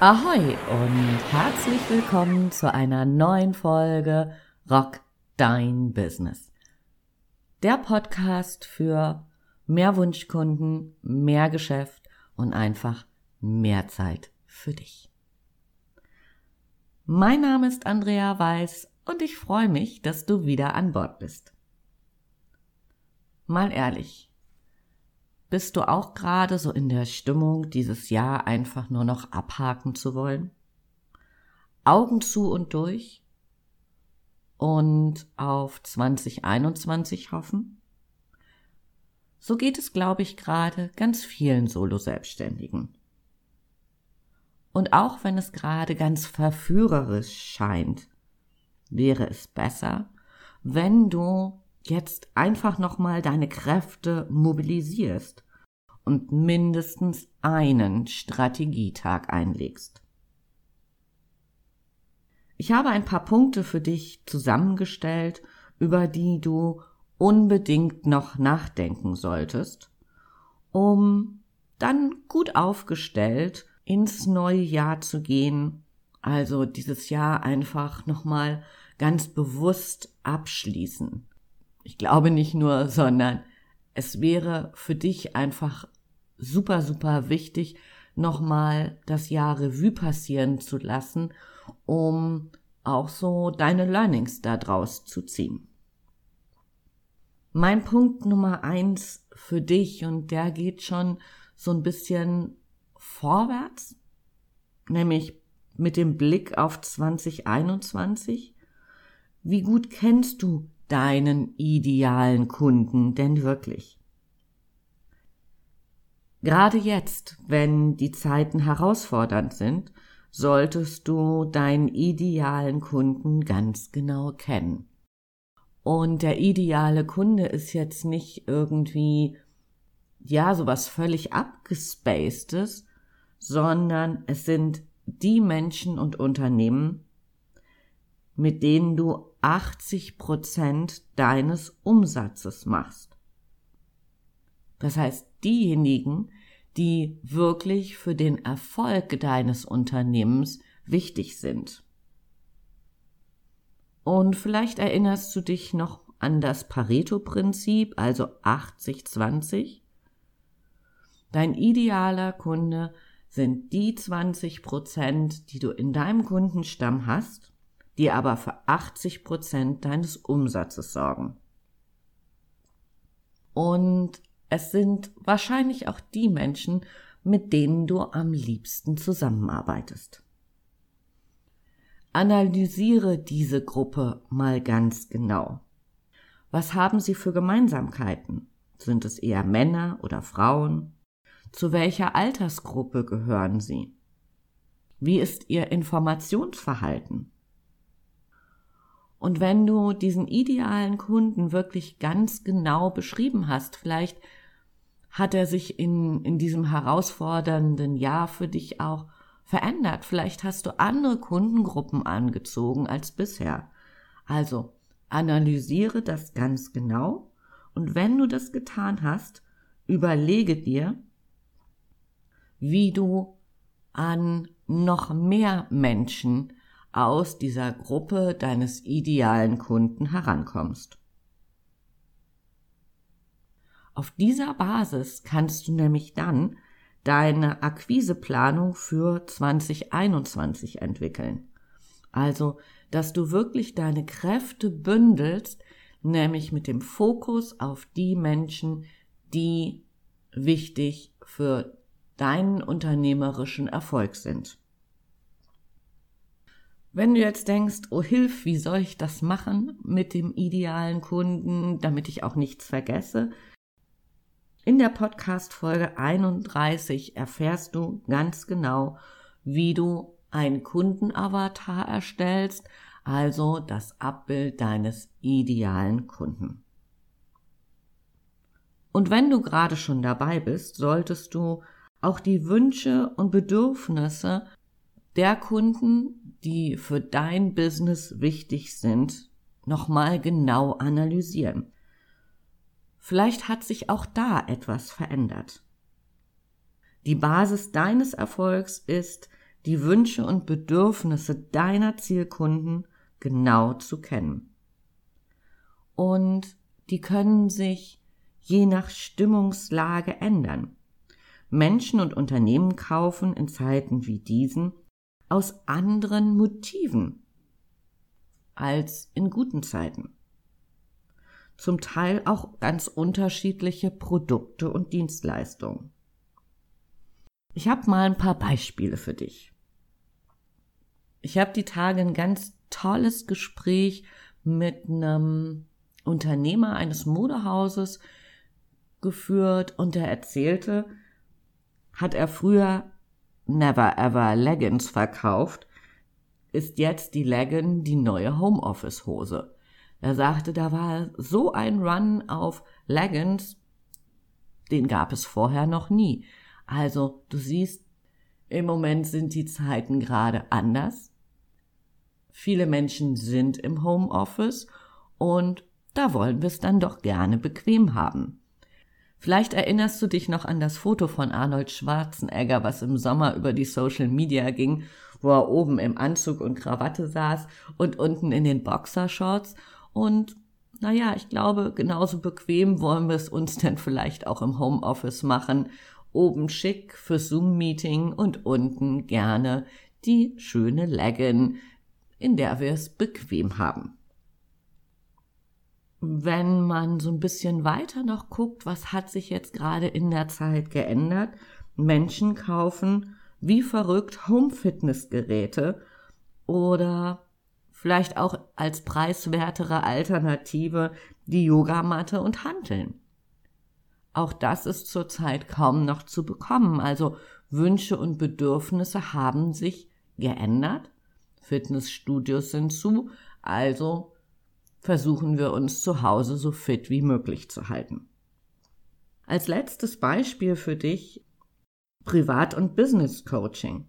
Ahoi und herzlich willkommen zu einer neuen Folge Rock Dein Business. Der Podcast für mehr Wunschkunden, mehr Geschäft und einfach mehr Zeit für dich. Mein Name ist Andrea Weiß und ich freue mich, dass du wieder an Bord bist. Mal ehrlich, bist du auch gerade so in der Stimmung, dieses Jahr einfach nur noch abhaken zu wollen? Augen zu und durch und auf 2021 hoffen? So geht es, glaube ich, gerade ganz vielen Solo-Selbstständigen. Und auch wenn es gerade ganz verführerisch scheint, wäre es besser, wenn du jetzt einfach nochmal deine Kräfte mobilisierst und mindestens einen Strategietag einlegst. Ich habe ein paar Punkte für dich zusammengestellt, über die du unbedingt noch nachdenken solltest, um dann gut aufgestellt ins neue Jahr zu gehen, also dieses Jahr einfach nochmal ganz bewusst abschließen ich glaube nicht nur, sondern es wäre für dich einfach super, super wichtig, nochmal das Jahr Revue passieren zu lassen, um auch so deine Learnings daraus zu ziehen. Mein Punkt Nummer eins für dich, und der geht schon so ein bisschen vorwärts, nämlich mit dem Blick auf 2021. Wie gut kennst du deinen idealen Kunden denn wirklich? Gerade jetzt, wenn die Zeiten herausfordernd sind, solltest du deinen idealen Kunden ganz genau kennen. Und der ideale Kunde ist jetzt nicht irgendwie, ja, sowas völlig abgespacedes, sondern es sind die Menschen und Unternehmen, mit denen du 80 Prozent deines Umsatzes machst. Das heißt, diejenigen, die wirklich für den Erfolg deines Unternehmens wichtig sind. Und vielleicht erinnerst du dich noch an das Pareto-Prinzip, also 80-20. Dein idealer Kunde sind die 20 Prozent, die du in deinem Kundenstamm hast die aber für 80 Prozent deines Umsatzes sorgen. Und es sind wahrscheinlich auch die Menschen, mit denen du am liebsten zusammenarbeitest. Analysiere diese Gruppe mal ganz genau. Was haben sie für Gemeinsamkeiten? Sind es eher Männer oder Frauen? Zu welcher Altersgruppe gehören sie? Wie ist ihr Informationsverhalten? Und wenn du diesen idealen Kunden wirklich ganz genau beschrieben hast, vielleicht hat er sich in, in diesem herausfordernden Jahr für dich auch verändert. Vielleicht hast du andere Kundengruppen angezogen als bisher. Also analysiere das ganz genau und wenn du das getan hast, überlege dir, wie du an noch mehr Menschen aus dieser Gruppe deines idealen Kunden herankommst. Auf dieser Basis kannst du nämlich dann deine Akquiseplanung für 2021 entwickeln. Also, dass du wirklich deine Kräfte bündelst, nämlich mit dem Fokus auf die Menschen, die wichtig für deinen unternehmerischen Erfolg sind. Wenn du jetzt denkst, oh Hilf, wie soll ich das machen mit dem idealen Kunden, damit ich auch nichts vergesse? In der Podcast Folge 31 erfährst du ganz genau, wie du einen Kundenavatar erstellst, also das Abbild deines idealen Kunden. Und wenn du gerade schon dabei bist, solltest du auch die Wünsche und Bedürfnisse der Kunden, die für dein Business wichtig sind, nochmal genau analysieren. Vielleicht hat sich auch da etwas verändert. Die Basis deines Erfolgs ist, die Wünsche und Bedürfnisse deiner Zielkunden genau zu kennen. Und die können sich je nach Stimmungslage ändern. Menschen und Unternehmen kaufen in Zeiten wie diesen aus anderen Motiven als in guten Zeiten. Zum Teil auch ganz unterschiedliche Produkte und Dienstleistungen. Ich habe mal ein paar Beispiele für dich. Ich habe die Tage ein ganz tolles Gespräch mit einem Unternehmer eines Modehauses geführt und er erzählte, hat er früher Never Ever Leggings verkauft, ist jetzt die Leggin die neue Homeoffice Hose. Er sagte, da war so ein Run auf Leggings, den gab es vorher noch nie. Also, du siehst, im Moment sind die Zeiten gerade anders. Viele Menschen sind im Homeoffice und da wollen wir es dann doch gerne bequem haben. Vielleicht erinnerst du dich noch an das Foto von Arnold Schwarzenegger, was im Sommer über die Social Media ging, wo er oben im Anzug und Krawatte saß und unten in den Boxershorts und naja, ich glaube, genauso bequem wollen wir es uns denn vielleicht auch im Homeoffice machen oben schick für Zoom-Meeting und unten gerne die schöne Leggin, in der wir es bequem haben. Wenn man so ein bisschen weiter noch guckt, was hat sich jetzt gerade in der Zeit geändert? Menschen kaufen wie verrückt Home-Fitness-Geräte oder vielleicht auch als preiswertere Alternative die Yogamatte und Hanteln. Auch das ist zurzeit kaum noch zu bekommen. Also Wünsche und Bedürfnisse haben sich geändert. Fitnessstudios sind zu, also versuchen wir uns zu Hause so fit wie möglich zu halten. Als letztes Beispiel für dich Privat- und Business Coaching.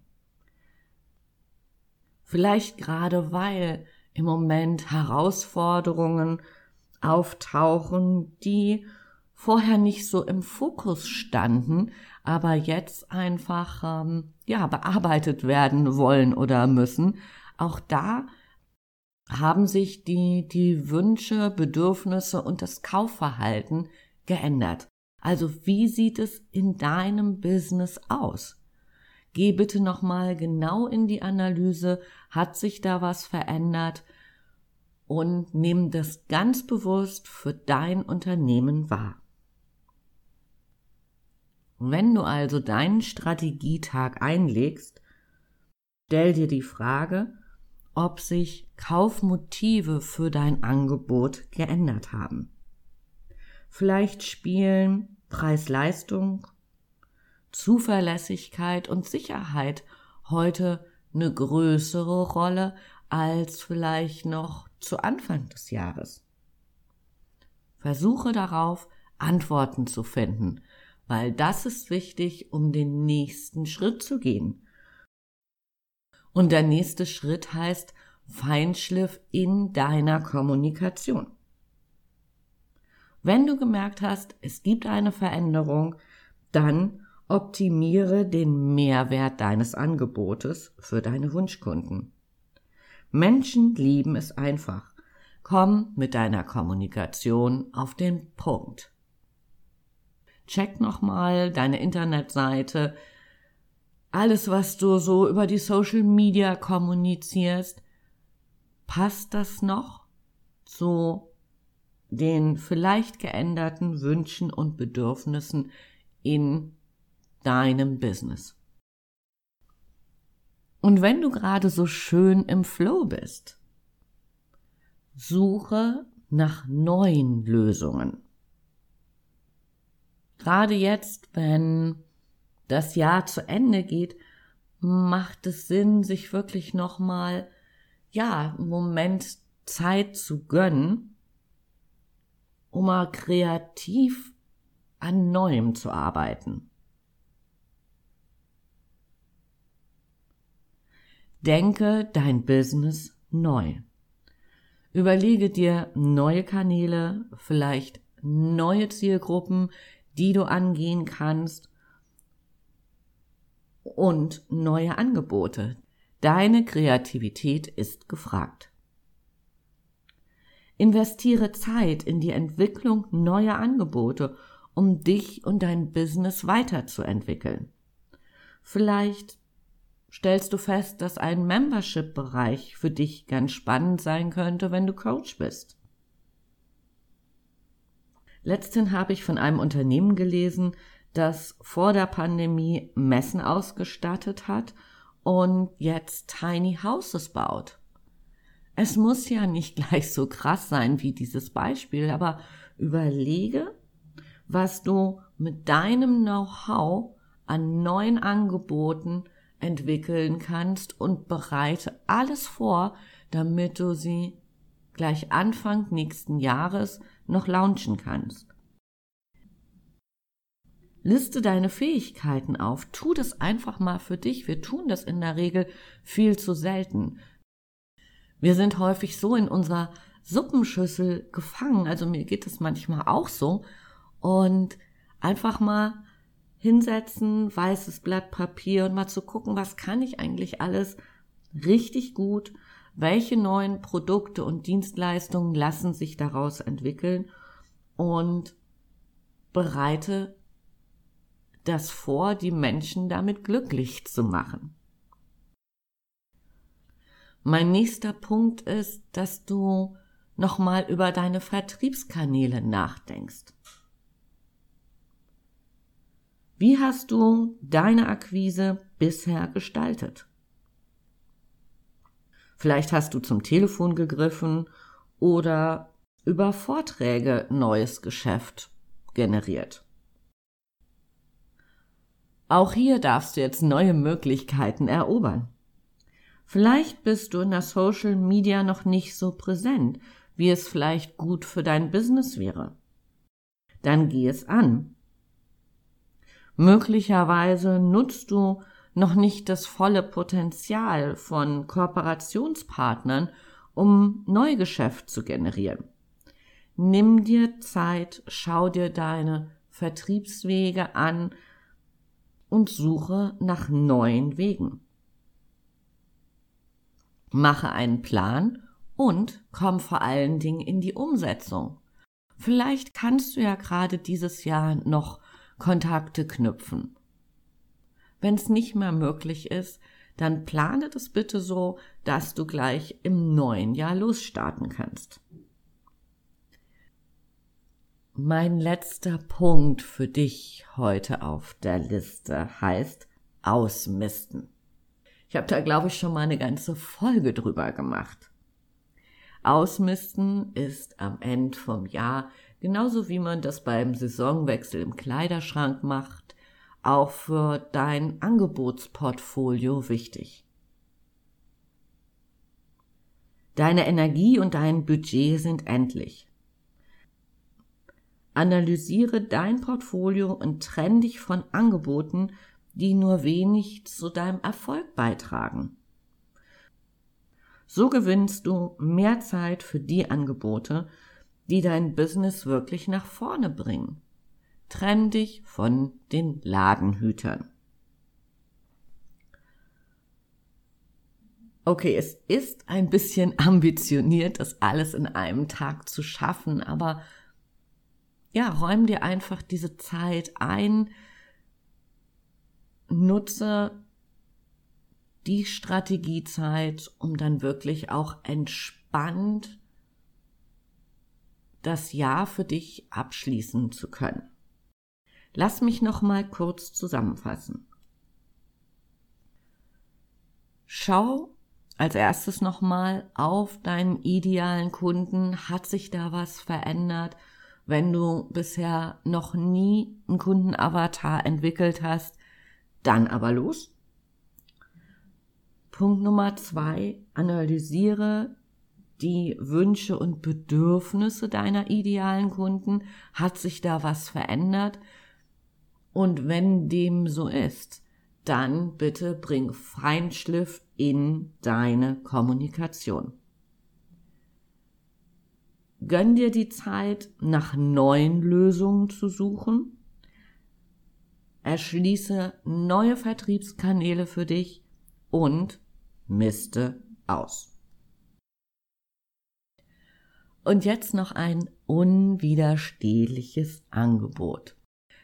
Vielleicht gerade weil im Moment Herausforderungen auftauchen, die vorher nicht so im Fokus standen, aber jetzt einfach ähm, ja bearbeitet werden wollen oder müssen. Auch da haben sich die die Wünsche, Bedürfnisse und das Kaufverhalten geändert. Also wie sieht es in deinem Business aus? Geh bitte noch mal genau in die Analyse, hat sich da was verändert? Und nimm das ganz bewusst für dein Unternehmen wahr. Wenn du also deinen Strategietag einlegst, stell dir die Frage, ob sich Kaufmotive für dein Angebot geändert haben. Vielleicht spielen Preis-Leistung, Zuverlässigkeit und Sicherheit heute eine größere Rolle als vielleicht noch zu Anfang des Jahres. Versuche darauf, Antworten zu finden weil das ist wichtig, um den nächsten Schritt zu gehen. Und der nächste Schritt heißt Feinschliff in deiner Kommunikation. Wenn du gemerkt hast, es gibt eine Veränderung, dann optimiere den Mehrwert deines Angebotes für deine Wunschkunden. Menschen lieben es einfach. Komm mit deiner Kommunikation auf den Punkt check nochmal deine Internetseite, alles, was du so über die Social Media kommunizierst, passt das noch zu den vielleicht geänderten Wünschen und Bedürfnissen in deinem Business? Und wenn du gerade so schön im Flow bist, suche nach neuen Lösungen. Gerade jetzt, wenn das Jahr zu Ende geht, macht es Sinn, sich wirklich nochmal, ja, einen Moment Zeit zu gönnen, um mal kreativ an Neuem zu arbeiten. Denke dein Business neu. Überlege dir neue Kanäle, vielleicht neue Zielgruppen, die du angehen kannst und neue Angebote. Deine Kreativität ist gefragt. Investiere Zeit in die Entwicklung neuer Angebote, um dich und dein Business weiterzuentwickeln. Vielleicht stellst du fest, dass ein Membership-Bereich für dich ganz spannend sein könnte, wenn du Coach bist. Letztens habe ich von einem Unternehmen gelesen, das vor der Pandemie Messen ausgestattet hat und jetzt Tiny Houses baut. Es muss ja nicht gleich so krass sein wie dieses Beispiel, aber überlege, was du mit deinem Know-how an neuen Angeboten entwickeln kannst und bereite alles vor, damit du sie gleich Anfang nächsten Jahres noch launchen kannst. Liste deine Fähigkeiten auf, tu das einfach mal für dich. Wir tun das in der Regel viel zu selten. Wir sind häufig so in unserer Suppenschüssel gefangen, also mir geht es manchmal auch so, und einfach mal hinsetzen, weißes Blatt Papier und mal zu gucken, was kann ich eigentlich alles richtig gut, welche neuen Produkte und Dienstleistungen lassen sich daraus entwickeln? Und bereite das vor, die Menschen damit glücklich zu machen. Mein nächster Punkt ist, dass du nochmal über deine Vertriebskanäle nachdenkst. Wie hast du deine Akquise bisher gestaltet? Vielleicht hast du zum Telefon gegriffen oder über Vorträge neues Geschäft generiert. Auch hier darfst du jetzt neue Möglichkeiten erobern. Vielleicht bist du in der Social Media noch nicht so präsent, wie es vielleicht gut für dein Business wäre. Dann geh es an. Möglicherweise nutzt du noch nicht das volle Potenzial von Kooperationspartnern, um Neugeschäft zu generieren. Nimm dir Zeit, schau dir deine Vertriebswege an, und suche nach neuen Wegen. Mache einen Plan und komm vor allen Dingen in die Umsetzung. Vielleicht kannst du ja gerade dieses Jahr noch Kontakte knüpfen. Wenn es nicht mehr möglich ist, dann plane das bitte so, dass du gleich im neuen Jahr losstarten kannst. Mein letzter Punkt für dich heute auf der Liste heißt Ausmisten. Ich habe da, glaube ich, schon mal eine ganze Folge drüber gemacht. Ausmisten ist am Ende vom Jahr, genauso wie man das beim Saisonwechsel im Kleiderschrank macht, auch für dein Angebotsportfolio wichtig. Deine Energie und dein Budget sind endlich. Analysiere dein Portfolio und trenn dich von Angeboten, die nur wenig zu deinem Erfolg beitragen. So gewinnst du mehr Zeit für die Angebote, die dein Business wirklich nach vorne bringen. Trenn dich von den Ladenhütern. Okay, es ist ein bisschen ambitioniert, das alles in einem Tag zu schaffen, aber ja, räum dir einfach diese Zeit ein, nutze die Strategiezeit, um dann wirklich auch entspannt das Jahr für dich abschließen zu können. Lass mich noch mal kurz zusammenfassen. Schau als erstes noch mal auf deinen idealen Kunden. Hat sich da was verändert? Wenn du bisher noch nie einen Kundenavatar entwickelt hast, dann aber los. Punkt Nummer zwei, analysiere die Wünsche und Bedürfnisse deiner idealen Kunden. Hat sich da was verändert? Und wenn dem so ist, dann bitte bring Feinschliff in deine Kommunikation. Gönn dir die Zeit, nach neuen Lösungen zu suchen. erschließe neue Vertriebskanäle für dich und miste aus. Und jetzt noch ein unwiderstehliches Angebot.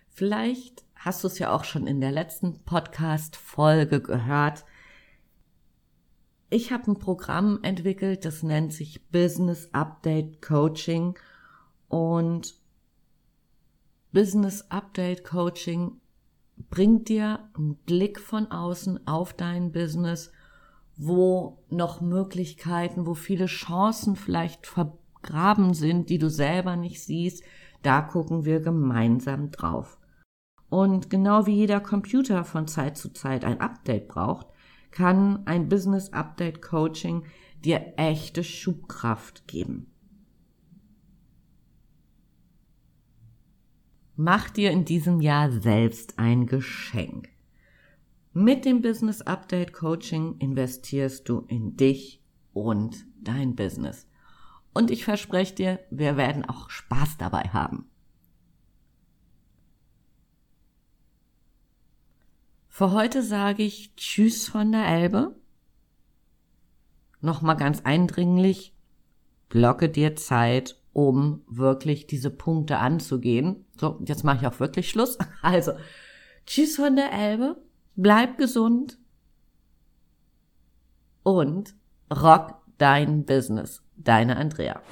Vielleicht hast du es ja auch schon in der letzten Podcast-Folge gehört. Ich habe ein Programm entwickelt, das nennt sich Business Update Coaching und Business Update Coaching bringt dir einen Blick von außen auf dein Business, wo noch Möglichkeiten, wo viele Chancen vielleicht vergraben sind, die du selber nicht siehst. Da gucken wir gemeinsam drauf. Und genau wie jeder Computer von Zeit zu Zeit ein Update braucht, kann ein Business Update Coaching dir echte Schubkraft geben. Mach dir in diesem Jahr selbst ein Geschenk. Mit dem Business Update Coaching investierst du in dich und dein Business. Und ich verspreche dir, wir werden auch Spaß dabei haben. Für heute sage ich Tschüss von der Elbe. Nochmal ganz eindringlich, blocke dir Zeit, um wirklich diese Punkte anzugehen. So, jetzt mache ich auch wirklich Schluss. Also, Tschüss von der Elbe, bleib gesund und rock dein Business. Deine Andrea.